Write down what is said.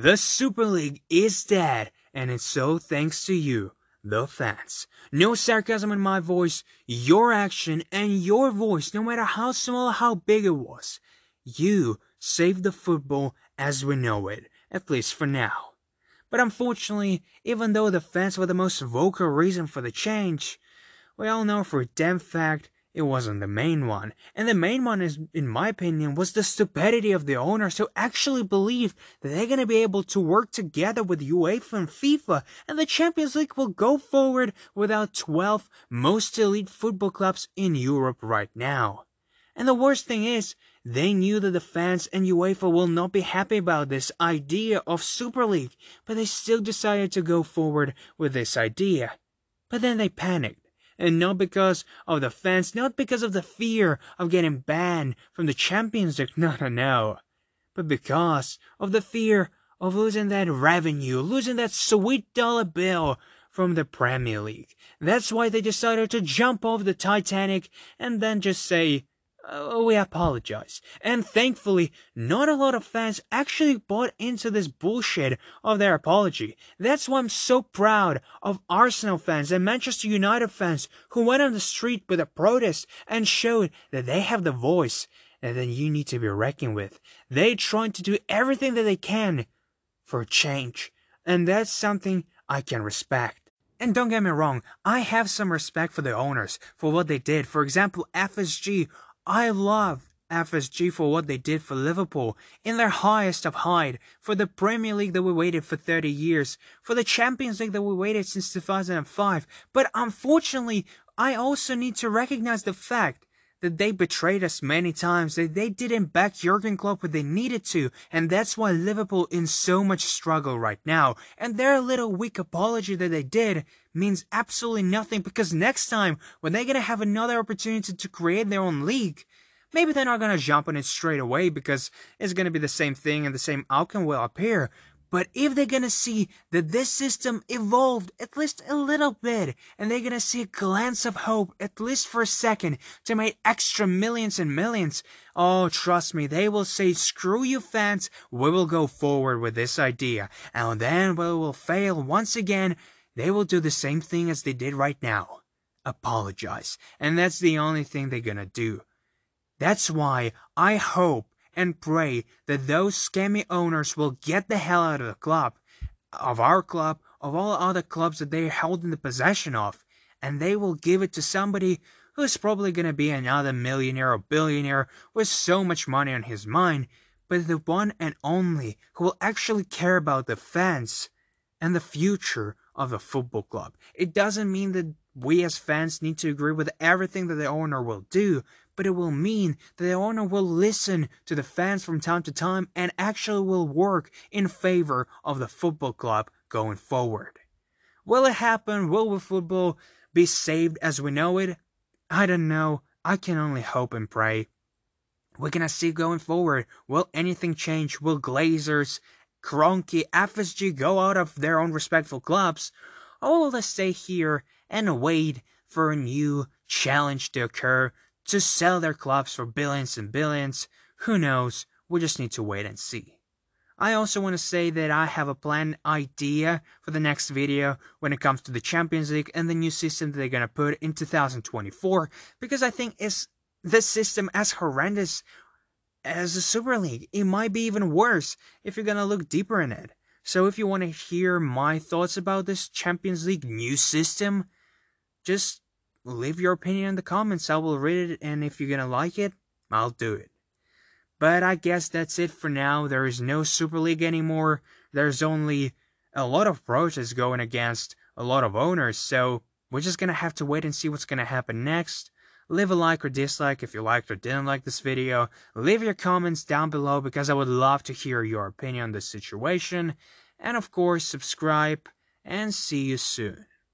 The Super League is dead, and it's so thanks to you, the fans. No sarcasm in my voice, your action and your voice, no matter how small or how big it was. You saved the football as we know it, at least for now. But unfortunately, even though the fans were the most vocal reason for the change, we all know for a damn fact it wasn't the main one. And the main one is, in my opinion, was the stupidity of the owners who actually believe that they're gonna be able to work together with UEFA and FIFA and the Champions League will go forward without 12 most elite football clubs in Europe right now. And the worst thing is, they knew that the fans and UEFA will not be happy about this idea of Super League, but they still decided to go forward with this idea. But then they panicked. And not because of the fans, not because of the fear of getting banned from the Champions League, no, no, no. But because of the fear of losing that revenue, losing that sweet dollar bill from the Premier League. That's why they decided to jump off the Titanic and then just say, uh, we apologize. And thankfully, not a lot of fans actually bought into this bullshit of their apology. That's why I'm so proud of Arsenal fans and Manchester United fans who went on the street with a protest and showed that they have the voice that you need to be reckoned with. They're trying to do everything that they can for change. And that's something I can respect. And don't get me wrong, I have some respect for the owners for what they did. For example, FSG I love FSG for what they did for Liverpool in their highest of height, for the Premier League that we waited for 30 years, for the Champions League that we waited since 2005. But unfortunately, I also need to recognize the fact that they betrayed us many times, that they didn't back Jurgen Klopp when they needed to, and that's why Liverpool in so much struggle right now. And their little weak apology that they did means absolutely nothing because next time, when they're gonna have another opportunity to create their own league, maybe they're not gonna jump on it straight away because it's gonna be the same thing and the same outcome will appear. But if they're gonna see that this system evolved at least a little bit, and they're gonna see a glance of hope at least for a second to make extra millions and millions, oh, trust me, they will say, screw you fans, we will go forward with this idea. And then we will fail once again, they will do the same thing as they did right now. Apologize. And that's the only thing they're gonna do. That's why I hope and pray that those scammy owners will get the hell out of the club, of our club, of all other clubs that they held in the possession of, and they will give it to somebody who's probably gonna be another millionaire or billionaire with so much money on his mind, but the one and only who will actually care about the fans and the future of the football club. It doesn't mean that we as fans need to agree with everything that the owner will do, but it will mean that the owner will listen to the fans from time to time and actually will work in favor of the football club going forward. Will it happen? Will the football be saved as we know it? I don't know. I can only hope and pray. We're gonna see going forward. Will anything change? Will Glazers Kroenke, FSG go out of their own respectful clubs, or will they stay here and wait for a new challenge to occur to sell their clubs for billions and billions? Who knows? We just need to wait and see. I also want to say that I have a planned idea for the next video when it comes to the Champions League and the new system that they're going to put in 2024 because I think it's this system as horrendous as the Super League. It might be even worse if you're gonna look deeper in it. So if you want to hear my thoughts about this Champions League new system, just leave your opinion in the comments. I will read it, and if you're gonna like it, I'll do it. But I guess that's it for now. There is no Super League anymore. There's only a lot of protests going against a lot of owners, so we're just gonna have to wait and see what's gonna happen next. Leave a like or dislike if you liked or didn't like this video. Leave your comments down below because I would love to hear your opinion on this situation. And of course, subscribe and see you soon.